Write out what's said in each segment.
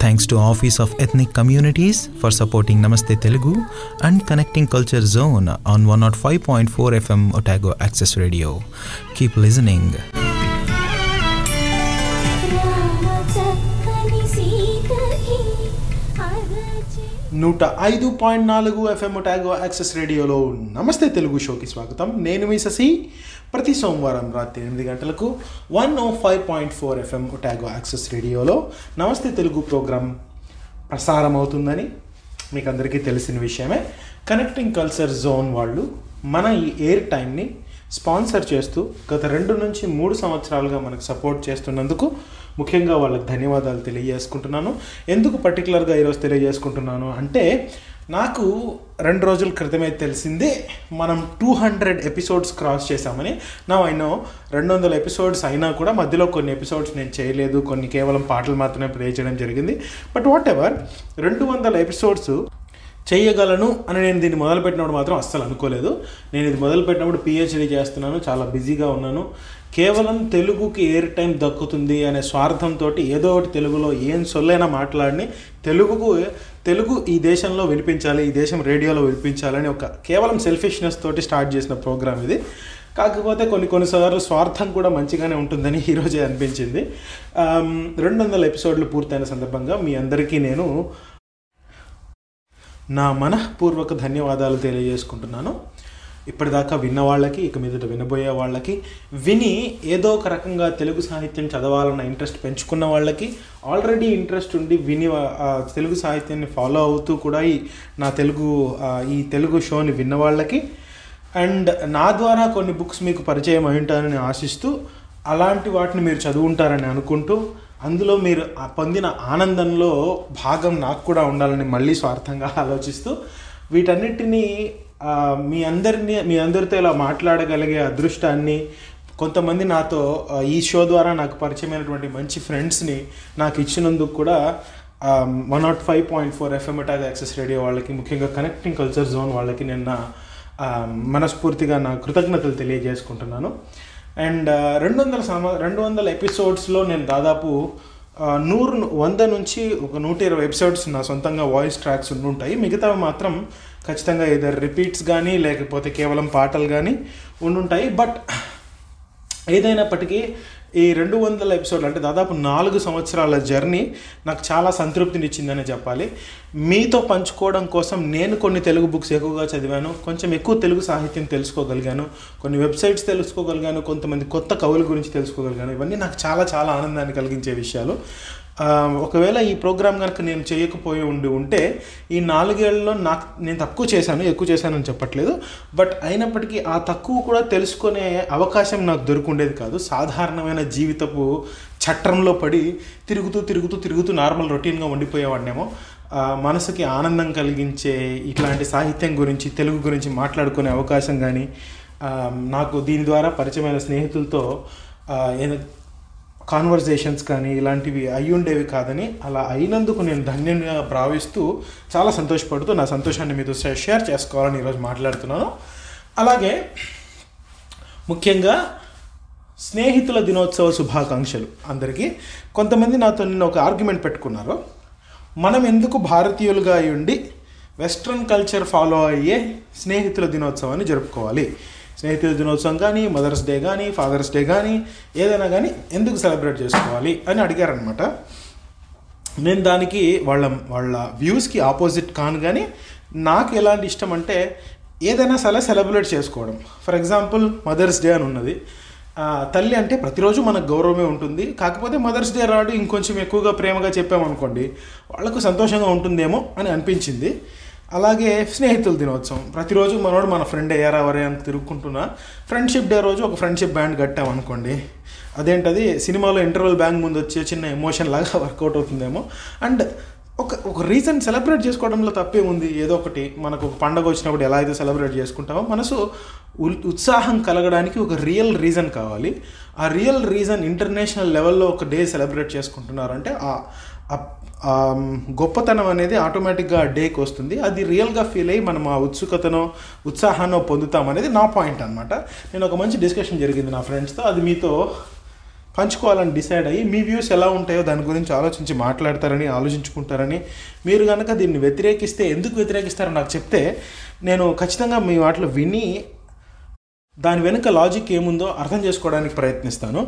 Thanks to Office of Ethnic Communities for supporting Namaste Telugu and connecting Culture Zone on 105.4 FM Otago Access Radio. Keep listening. నూట ఐదు point నాలుగు FM ట్యాగో access రేడియోలో నమస్తే తెలుగు షోకి స్వాగతం. నేను మీ శశి. ప్రతి సోమవారం రాత్రి ఎనిమిది గంటలకు one O five point four FM Otago access రేడియోలో నమస్తే తెలుగు ప్రోగ్రాం ప్రసారం అవుతుందని మీకు అందరికీ తెలిసిన విషయమే. కనెక్టింగ్ కల్చర్ జోన్ వాళ్ళు మన ఈ ఎయిర్ టైంని స్పాన్సర్ చేస్తూ గత రెండు నుంచి మూడు సంవత్సరాలుగా మనకు సపోర్ట్ చేస్తున్నందుకు ముఖ్యంగా వాళ్ళకి ధన్యవాదాలు తెలియజేసుకుంటున్నాను. ఎందుకు పర్టికులర్గా ఈరోజు తెలియజేసుకుంటున్నాను అంటే నాకు రెండు రోజుల క్రితమే తెలిసిందే మనం టూ హండ్రెడ్ ఎపిసోడ్స్ క్రాస్ చేశామని. నా అయినో రెండు వందల ఎపిసోడ్స్ అయినా కూడా మధ్యలో కొన్ని ఎపిసోడ్స్ నేను చేయలేదు. కొన్ని కేవలం పాటలు మాత్రమే ప్లే చేయడం జరిగింది. బట్ వాట్ ఎవర్ రెండు వందల ఎపిసోడ్స్ చేయగలను అని నేను దీన్ని మొదలుపెట్టినప్పుడు మాత్రం అస్సలు అనుకోలేదు. నేను ఇది మొదలుపెట్టినప్పుడు పిహెచ్డి చేస్తున్నాను చాలా బిజీగా ఉన్నాను. కేవలం తెలుగుకి ఎయిర్ టైం దక్కుతుంది అనే స్వార్థంతో ఏదో ఒకటి తెలుగులో ఏం సొల్లైనా మాట్లాడిని తెలుగుకు తెలుగు ఈ దేశంలో వినిపించాలి ఈ దేశం రేడియోలో వినిపించాలని ఒక కేవలం సెల్ఫిష్నెస్ తోటి స్టార్ట్ చేసిన ప్రోగ్రామ్ ఇది. కాకపోతే కొన్ని కొన్నిసార్లు స్వార్థం కూడా మంచిగానే ఉంటుందని ఈరోజే అనిపించింది. రెండు వందల ఎపిసోడ్లు పూర్తయిన సందర్భంగా మీ అందరికీ నేను నా మనఃపూర్వక ధన్యవాదాలు తెలియజేసుకుంటున్నాను. ఇప్పటిదాకా విన్న వాళ్ళకి ఇక మీదట వినబోయే వాళ్ళకి విని ఏదో ఒక రకంగా తెలుగు సాహిత్యం చదవాలన్న ఇంట్రెస్ట్ పెంచుకున్న వాళ్ళకి ఆల్రెడీ ఇంట్రెస్ట్ ఉండి విని తెలుగు సాహిత్యాన్ని ఫాలో అవుతూ కూడా ఈ నా తెలుగు ఈ తెలుగు షోని విన్న వాళ్ళకి అండ్ నా ద్వారా కొన్ని బుక్స్ మీకు పరిచయం అయి ఉంటారని ఆశిస్తూ అలాంటి వాటిని మీరు చదువుంటారని అనుకుంటూ అందులో మీరు ఆ పొందిన ఆనందంలో భాగం నాకు కూడా ఉండాలని మళ్ళీ స్వార్థంగా ఆలోచిస్తూ వీటన్నిటినీ మీ అందరినీ మీ అందరితో ఇలా మాట్లాడగలిగే అదృష్టాన్ని కొంతమంది నాతో ఈ షో ద్వారా నాకు పరిచయమైనటువంటి మంచి ఫ్రెండ్స్ని నాకు ఇచ్చినందుకు కూడా one nought five point four ఎఫ్ఎంటాగ్ access radio వాళ్ళకి ముఖ్యంగా కనెక్టింగ్ కల్చర్ జోన్ వాళ్ళకి నేను నా మనస్ఫూర్తిగా నా కృతజ్ఞతలు తెలియజేసుకుంటున్నాను. అండ్ రెండు వందల సమ రెండు వందల ఎపిసోడ్స్లో నేను దాదాపు నూరు వంద నుంచి ఒక నూట ఇరవై ఎపిసోడ్స్ నా సొంతంగా వాయిస్ ట్రాక్స్ ఉండుంటాయి. మిగతావి మాత్రం ఖచ్చితంగా ఇద్దరు రిపీట్స్ కానీ లేకపోతే కేవలం పాటలు కానీ ఉండుంటాయి. బట్ ఏదైనప్పటికీ ఈ రెండు వందల ఎపిసోడ్లు అంటే దాదాపు నాలుగు సంవత్సరాల జర్నీ నాకు చాలా సంతృప్తినిచ్చిందనే చెప్పాలి. మీతో పంచుకోవడం కోసం నేను కొన్ని తెలుగు బుక్స్ ఎక్కువగా చదివాను. కొంచెం ఎక్కువ తెలుగు సాహిత్యం తెలుసుకోగలిగాను. కొన్ని వెబ్సైట్స్ తెలుసుకోగలిగాను. కొంతమంది కొత్త కవుల గురించి తెలుసుకోగలిగాను. ఇవన్నీ నాకు చాలా చాలా ఆనందాన్ని కలిగించే విషయాలు. ఒకవేళ ఈ ప్రోగ్రామ్ కనుక నేను చేయకపోయి ఉండి ఉంటే ఈ నాలుగేళ్ళలో నాకు నేను తక్కువ చేశాను ఎక్కువ చేశానని చెప్పట్లేదు. బట్ అయినప్పటికీ ఆ తక్కువ కూడా తెలుసుకునే అవకాశం నాకు దొరుకుండేది కాదు. సాధారణమైన జీవితపు చట్రంలో పడి తిరుగుతూ తిరుగుతూ తిరుగుతూ నార్మల్ రొటీన్గా ఉండిపోయేవాడినేమో. మనసుకి ఆనందం కలిగించే ఇట్లాంటి సాహిత్యం గురించి తెలుగు గురించి మాట్లాడుకునే అవకాశం కానీ నాకు దీని ద్వారా పరిచయమైన స్నేహితులతో కాన్వర్జేషన్స్ కానీ ఇలాంటివి అయి ఉండేవి కాదని అలా అయినందుకు నేను ధన్యంగా భావిస్తూ చాలా సంతోషపడుతూ నా సంతోషాన్ని మీతో షేర్ చేసుకోవాలని ఈరోజు మాట్లాడుతున్నాను. అలాగే ముఖ్యంగా స్నేహితుల దినోత్సవ శుభాకాంక్షలు. అందరికీ కొంతమంది నాతో నిన్న ఒక ఆర్గ్యుమెంట్ పెట్టుకున్నారు. మనం ఎందుకు భారతీయులుగా అయ్యుండి ఉండి వెస్ట్రన్ కల్చర్ ఫాలో అయ్యే స్నేహితుల దినోత్సవాన్ని జరుపుకోవాలి? స్నేహితుల దినోత్సవం కానీ మదర్స్ డే కానీ ఫాదర్స్ డే కానీ ఏదైనా కానీ ఎందుకు సెలబ్రేట్ చేసుకోవాలి అని అడిగారనమాట నేను దానికి వాళ్ళ వాళ్ళ వ్యూస్కి ఆపోజిట్ కాను కానీ నాకు ఎలాంటి ఇష్టం అంటే ఏదైనా సరే సెలబ్రేట్ చేసుకోవడం. ఫర్ ఎగ్జాంపుల్ మదర్స్ డే అని ఉన్నది. తల్లి అంటే ప్రతిరోజు మనకు గౌరవమే ఉంటుంది. కాకపోతే మదర్స్ డే రాడు ఇంకొంచెం ఎక్కువగా ప్రేమగా చెప్పామనుకోండి వాళ్ళకు సంతోషంగా ఉంటుందేమో అని అనిపించింది. అలాగే స్నేహితుల దినోత్సవం. ప్రతిరోజు మనోడు మన ఫ్రెండ్ అయ్యారా వరే అని తిరుగుకుంటున్నా ఫ్రెండ్షిప్ డే రోజు ఒక ఫ్రెండ్షిప్ బ్యాండ్ కట్టామనుకోండి అదేంటది? సినిమాలో ఇంటర్వెల్ బ్యాంక్ ముందు వచ్చే చిన్న ఎమోషన్ లాగా వర్కౌట్ అవుతుందేమో. అండ్ ఒక ఒక రీజన్ సెలబ్రేట్ చేసుకోవడంలో తప్పే ఉంది ఏదో ఒకటి. మనకు ఒక పండగ వచ్చినప్పుడు ఎలా అయితే సెలబ్రేట్ చేసుకుంటామో మనసు ఉల్- ఉత్సాహం కలగడానికి ఒక రియల్ రీజన్ కావాలి. ఆ రియల్ రీజన్ ఇంటర్నేషనల్ లెవెల్లో ఒక డే సెలబ్రేట్ చేసుకుంటున్నారంటే ఆ గొప్పతనం అనేది ఆటోమేటిక్గా ఆ డేకి వస్తుంది. అది రియల్గా ఫీల్ అయ్యి మనం ఆ ఉత్సుకతనో ఉత్సాహాన్నో పొందుతామనేది నా పాయింట్ అనమాట నేను ఒక మంచి డిస్కషన్ జరిగింది నా ఫ్రెండ్స్తో. అది మీతో పంచుకోవాలని డిసైడ్ అయ్యి మీ వ్యూస్ ఎలా ఉంటాయో దాని గురించి ఆలోచించి మాట్లాడతారని ఆలోచించుకుంటారని మీరు కనుక దీన్ని వ్యతిరేకిస్తే ఎందుకు వ్యతిరేకిస్తారో నాకు చెప్తే నేను ఖచ్చితంగా మీ వాటిలో విని దాని వెనుక లాజిక్ ఏముందో అర్థం చేసుకోవడానికి ప్రయత్నిస్తాను.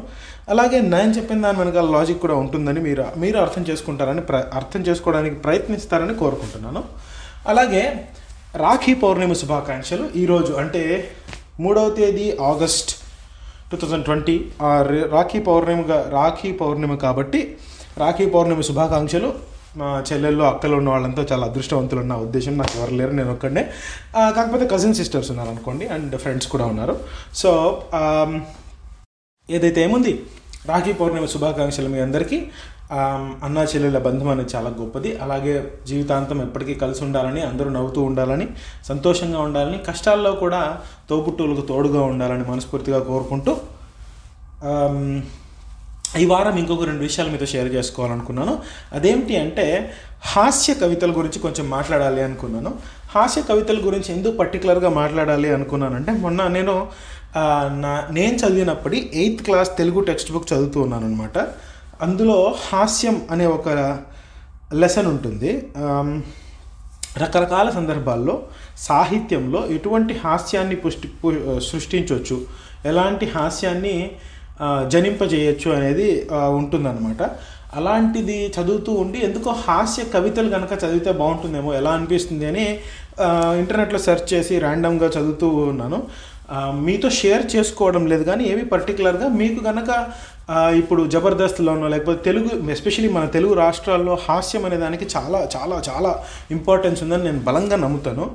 అలాగే నేను చెప్పిన దాని వెనుక లాజిక్ కూడా ఉంటుందని మీరు మీరు అర్థం చేసుకుంటారని ప్ర అర్థం చేసుకోవడానికి ప్రయత్నిస్తారని కోరుకుంటున్నాను. అలాగే రాఖీ పౌర్ణమి శుభాకాంక్షలు. ఈరోజు అంటే మూడవ తేదీ August two thousand twenty. Rakhi పౌర్ణమిగా Rakhi Pournami కాబట్టి రాఖీ పౌర్ణమి శుభాకాంక్షలు. మా చెల్లెళ్ళు అక్కలు ఉన్న వాళ్ళంతా చాలా అదృష్టవంతులు ఉన్న ఉద్దేశం నాకు ఎవరు లేరు నేను ఒక్కడే కాకపోతే కజిన్ సిస్టర్స్ ఉన్నారు అనుకోండి అండ్ ఫ్రెండ్స్ కూడా ఉన్నారు. సో um, ఏదైతే ఏముంది రాఖీ పౌర్ణమి శుభాకాంక్షలు మీ అందరికీ. Um, అన్నా చెల్లెళ్ళ బంధం అనేది చాలా గొప్పది. అలాగే జీవితాంతం ఎప్పటికీ కలిసి ఉండాలని అందరూ నవ్వుతూ ఉండాలని సంతోషంగా ఉండాలని కష్టాల్లో కూడా తోబుట్టువులకు తోడుగా ఉండాలని మనస్ఫూర్తిగా కోరుకుంటూ um, ఈ వారం ఇంకొక రెండు విషయాలు మీతో షేర్ చేసుకోవాలనుకున్నాను. అదేమిటి అంటే హాస్య కవితల గురించి కొంచెం మాట్లాడాలి అనుకున్నాను. హాస్య కవితల గురించి ఎందుకు పర్టికులర్గా మాట్లాడాలి అనుకున్నానంటే మొన్న నేను నా నేను చదివినప్పటి eighth class Telugu text book చదువుతూ ఉన్నాను అనమాట అందులో హాస్యం అనే ఒక లెసన్ ఉంటుంది. రకరకాల సందర్భాల్లో సాహిత్యంలో ఎటువంటి హాస్యాన్ని పుష్టి సృష్టించవచ్చు ఎలాంటి హాస్యాన్ని జనింపజేయచ్చు అనేది ఉంటుందన్నమాట. అలాంటిది చదువుతూ ఉండి ఎందుకో హాస్య కవితలు కనుక చదివితే బాగుంటుందేమో ఎలా అనిపిస్తుంది అని ఇంటర్నెట్లో సెర్చ్ చేసి ర్యాండమ్గా చదువుతూ ఉన్నాను. మీతో షేర్ చేసుకోవడం లేదు కానీ ఏవి పర్టికులర్గా మీకు కనుక ఇప్పుడు జబర్దస్త్లోనో లేకపోతే తెలుగు ఎస్పెషలీ మన తెలుగు రాష్ట్రాల్లో హాస్యం అనే దానికి చాలా చాలా చాలా ఇంపార్టెన్స్ ఉందని నేను బలంగా నమ్ముతాను.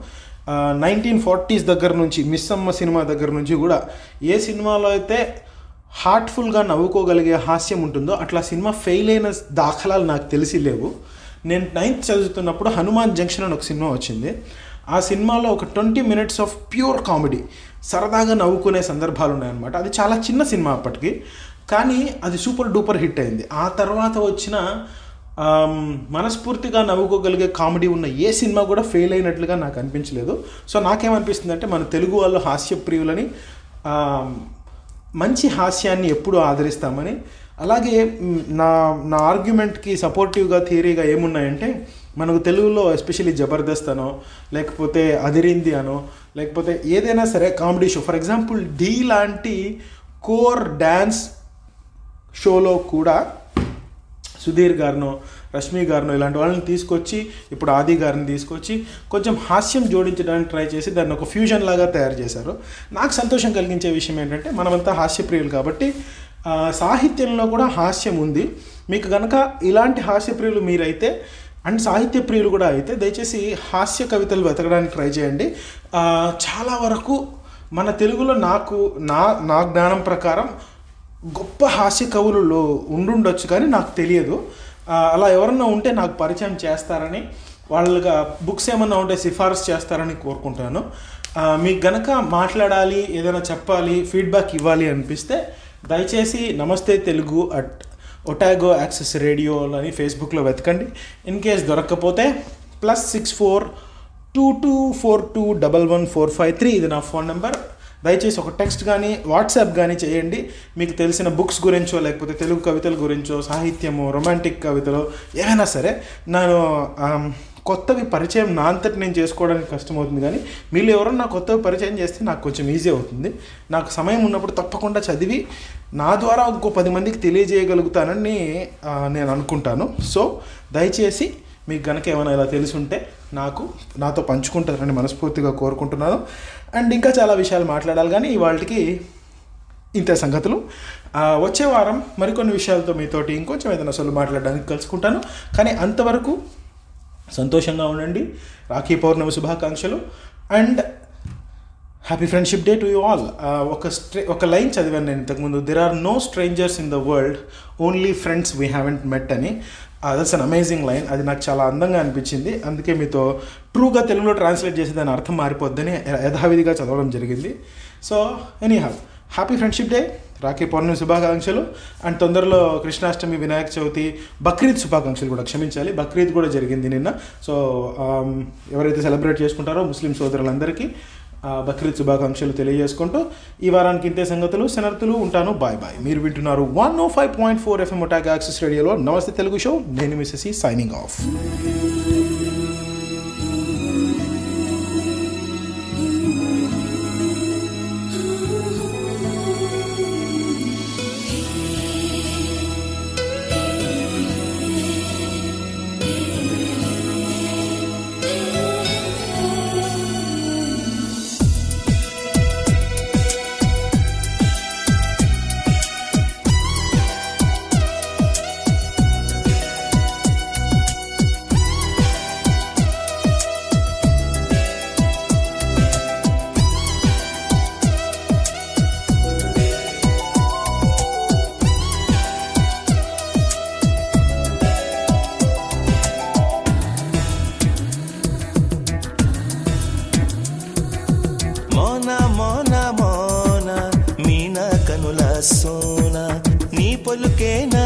నైన్టీన్ ఫార్టీస్ దగ్గర నుంచి మిస్ అమ్మ సినిమా దగ్గర నుంచి కూడా ఏ సినిమాలో అయితే హార్ట్ఫుల్గా నవ్వుకోగలిగే హాస్యం ఉంటుందో అట్లా సినిమా ఫెయిల్ అయిన దాఖలాలు నాకు తెలిసి లేవు. నేను నైన్త్ చదువుతున్నప్పుడు హనుమాన్ జంక్షన్ అని ఒక సినిమా వచ్చింది. ఆ సినిమాలో ఒక twenty minutes of pure comedy సరదాగా నవ్వుకునే సందర్భాలు ఉన్నాయన్నమాట. అది చాలా చిన్న సినిమా అప్పటికి కానీ అది సూపర్ డూపర్ హిట్ అయింది. ఆ తర్వాత వచ్చిన మనస్ఫూర్తిగా నవ్వుకోగలిగే కామెడీ ఉన్న ఏ సినిమా కూడా ఫెయిల్ అయినట్లుగా నాకు అనిపించలేదు. సో నాకేమనిపిస్తుంది అంటే మన తెలుగు వాళ్ళు హాస్య ప్రియులని మంచి హాస్యాన్ని ఎప్పుడు ఆదరిస్తామని. అలాగే నా నా ఆర్గ్యుమెంట్కి సపోర్టివ్గా థియరీగా ఏమున్నాయంటే మనకు తెలుగులో ఎస్పెషల్లీ జబర్దస్త్ అనో లేకపోతే అదిరింది అనో లేకపోతే ఏదైనా సరే కామెడీ షో. ఫర్ ఎగ్జాంపుల్ ఢీ లాంటి కోర్ డ్యాన్స్ షోలో కూడా సుధీర్ గారినో రష్మి గారిను ఇలాంటి వాళ్ళని తీసుకొచ్చి ఇప్పుడు ఆది గారిని తీసుకొచ్చి కొంచెం హాస్యం జోడించడానికి ట్రై చేసి దాన్ని ఒక ఫ్యూజన్ లాగా తయారు చేశారు. నాకు సంతోషం కలిగించే విషయం ఏంటంటే మనమంతా హాస్యప్రియులు కాబట్టి సాహిత్యంలో కూడా హాస్యం ఉంది. మీకు కనుక ఇలాంటి హాస్యప్రియులు మీరైతే అండ్ సాహిత్య ప్రియులు కూడా అయితే దయచేసి హాస్య కవితలు వెతకడానికి ట్రై చేయండి. చాలా వరకు మన తెలుగులో నాకు నా నా జ్ఞానం ప్రకారం గొప్ప హాస్య కవులలో ఉండుండొచ్చు కానీ నాకు తెలియదు. అలా ఎవరన్నా ఉంటే నాకు పరిచయం చేస్తారని వాళ్ళగా బుక్స్ ఏమన్నా ఉంటే సిఫార్సు చేస్తారని కోరుకుంటాను. మీకు గనక మాట్లాడాలి ఏదైనా చెప్పాలి ఫీడ్బ్యాక్ ఇవ్వాలి అనిపిస్తే దయచేసి Namaste Telugu at Otago access radio అని ఫేస్బుక్లో వెతకండి. In case దొరక్కపోతే plus six four two two four two double one four five three ఇది నా ఫోన్ నెంబర్. దయచేసి ఒక టెక్స్ట్ కానీ వాట్సాప్ కానీ చేయండి. మీకు తెలిసిన బుక్స్ గురించో లేకపోతే తెలుగు కవితల గురించో సాహిత్యము రొమాంటిక్ కవితలు ఏమైనా సరే నేను కొత్తవి పరిచయం నా అంతటి నేను చేసుకోవడానికి కష్టమవుతుంది కానీ మీరు ఎవరన్నా కొత్తవి పరిచయం చేస్తే నాకు కొంచెం ఈజీ అవుతుంది. నాకు సమయం ఉన్నప్పుడు తప్పకుండా చదివి నా ద్వారా ఇంకో పది మందికి తెలియజేయగలుగుతానని నేను అనుకుంటాను. సో దయచేసి మీకు కనుక ఏమైనా ఇలా తెలిసి ఉంటే నాకు నాతో పంచుకుంటారని మనస్ఫూర్తిగా కోరుకుంటున్నాను. అండ్ ఇంకా చాలా విషయాలు మాట్లాడాలి కానీ ఇవాళకి ఇంతే సంగతులు. వచ్చే వారం మరికొన్ని విషయాలతో మీతోటి ఇంకొంచెం ఏదైనా అసలు మాట్లాడడానికి కలుసుకుంటాను. కానీ అంతవరకు సంతోషంగా ఉండండి. రాఖీ పౌర్ణమి శుభాకాంక్షలు. And happy friendship day to you all. ఒక స్ట్రే ఒక లైన్ చదివాను నేను ఇంతకుముందు. There are no strangers in the world only friends we haven't met అని. దట్స్ అన్ అమేజింగ్ లైన్ అది నాకు చాలా అందంగా అనిపించింది. అందుకే మీతో ట్రూగా తెలుగులో ట్రాన్స్లేట్ చేసి దాని అర్థం మారిపోద్దని యథావిధిగా చదవడం జరిగింది. So anyhow happy friendship day Rakhi Pournami శుభాకాంక్షలు. అండ్ తొందరలో కృష్ణాష్టమి వినాయక చవితి బక్రీద్ శుభాకాంక్షలు కూడా క్షమించాలి. బక్రీద్ కూడా జరిగింది నిన్న. సో um, ఎవరైతే సెలబ్రేట్ చేసుకుంటారో ముస్లిం సోదరులందరికీ బక్రీద్ శుభాకాంక్షలు తెలియజేసుకుంటూ ఈ వారానికి ఇంతే సంగతులు. సెనర్తులు ఉంటాను. బాయ్ బాయ్ మీరు వింటున్నారు one O five point four FM Otago access రేడియోలో నమస్తే తెలుగు షో. నేను మిస్సెసి సైనింగ్ ఆఫ్ సోనా నీ పొలుకే నా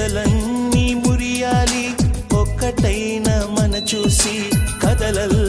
జతలన్నీ మురియాలి ఒక్కటైన మన చూసి కదలల్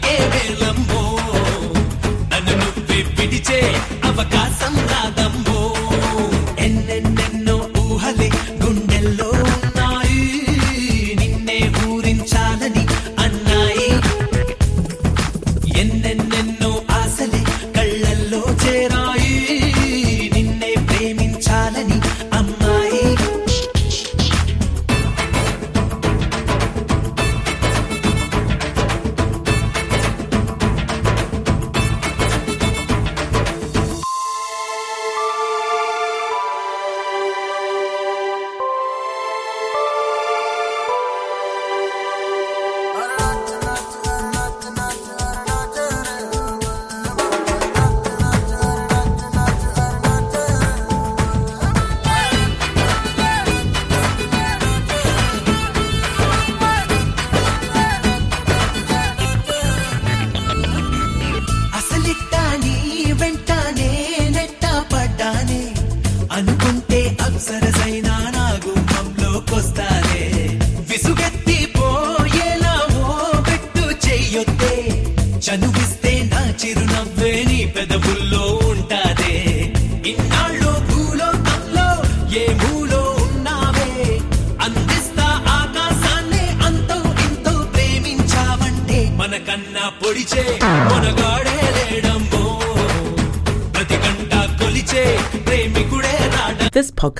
give it.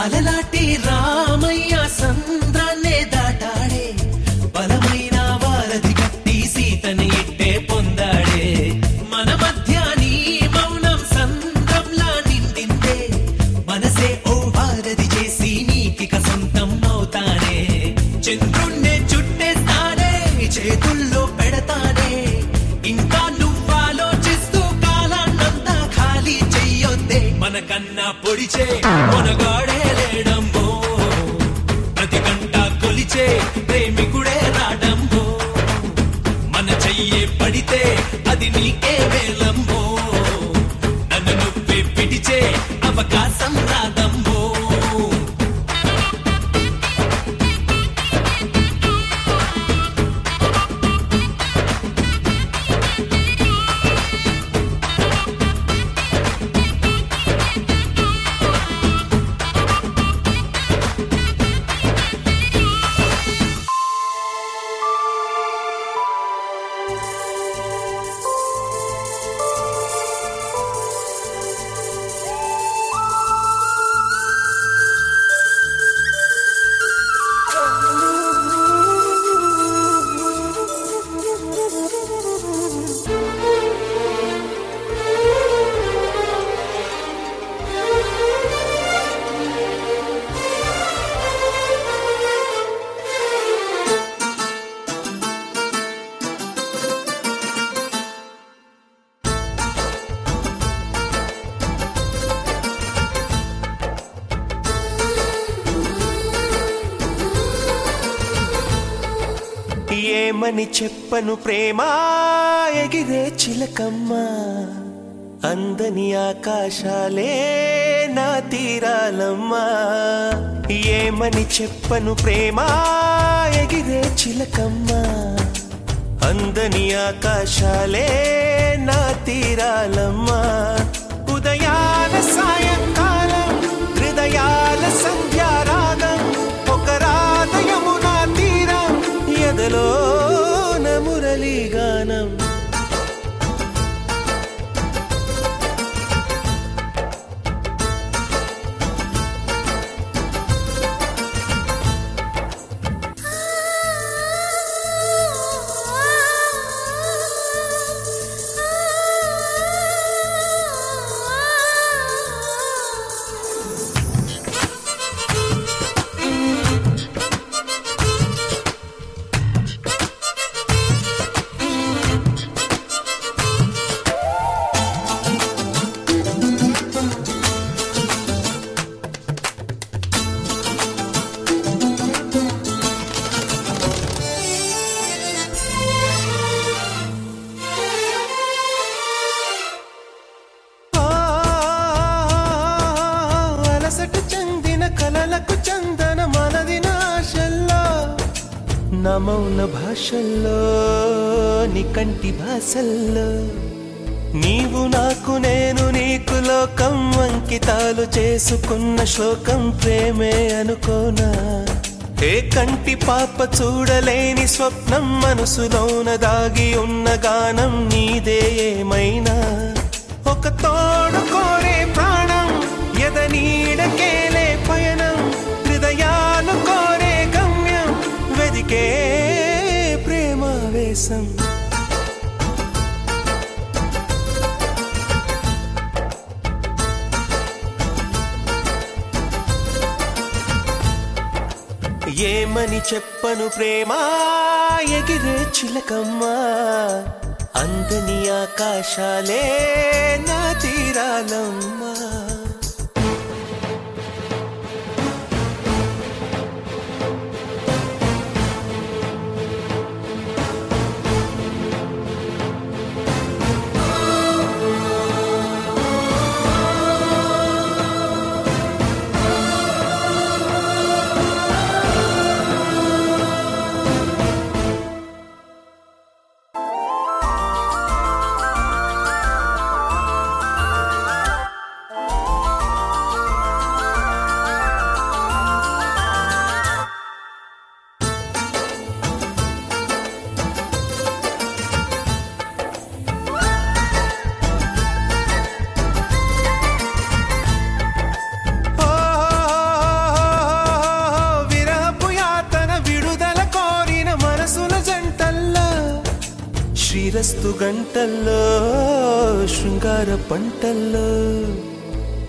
அலலாட்டி పిలిచే మనగాడే లేడా. ఏమని చెప్పను ప్రేమ ఎగిరే చిలకమ్మ. అందని ఆకాశాలే నా తీరాలమ్మా. ఏమని చెప్పను ప్రేమ ఎగిరే చిలకమ్మ. అందని ఆకాశాలే నా తీరాలమ్మా. ఉదయాల సాయంకాలం హృదయాల సంధ్యారాగం ఎదలో మురళీగానం గానం. నా మౌన భాషల్లో నీ కంటి భాషల్లో. నీవు నాకు నేను నీకు లోకం అంకితాలు చేసుకున్న శ్లోకం ప్రేమే అనుకోనా? ఏ కంటి పాప చూడలేని స్వప్నం మనసులోన దాగి ఉన్న గానం నీదే ఏమైనా? ఒక తోడు ఏమని చెప్పను ప్రేమా? ఎగిరే చిలకమ్మా. అందని ఆకాశాలే నా తీరాలమ్మా. గంటల్లో శృంగార పంటల్లో.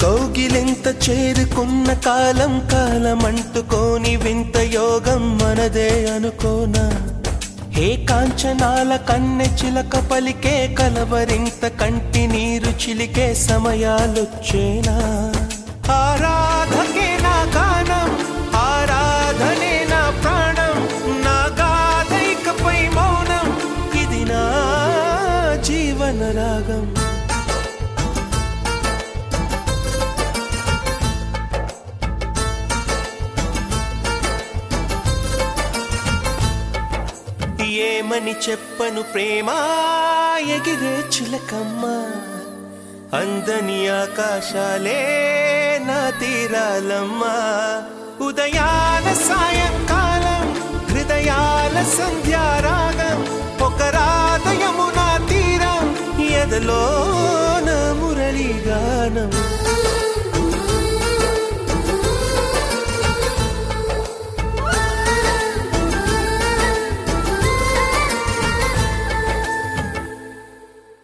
కౌగిలింత చేరుకున్న కాలం కాలం అంటుకోని వింత యోగం మనదే అనుకోనా. హే కాంచనాల కన్నె చిలక పలికే కలవరింత కంటి నీరు చిలికే సమయాలొచ్చేనా? ఏమని చెప్పను ప్రేమ ఎగిరే చిలకమ్మ. అందని ఆకాశాలే నా తీరాలమ్మా. ఉదయాల సాయంకాలం హృదయాల సంధ్యారాగం ఒక రాధయమునా తీరం ఎదలో మురళీగానం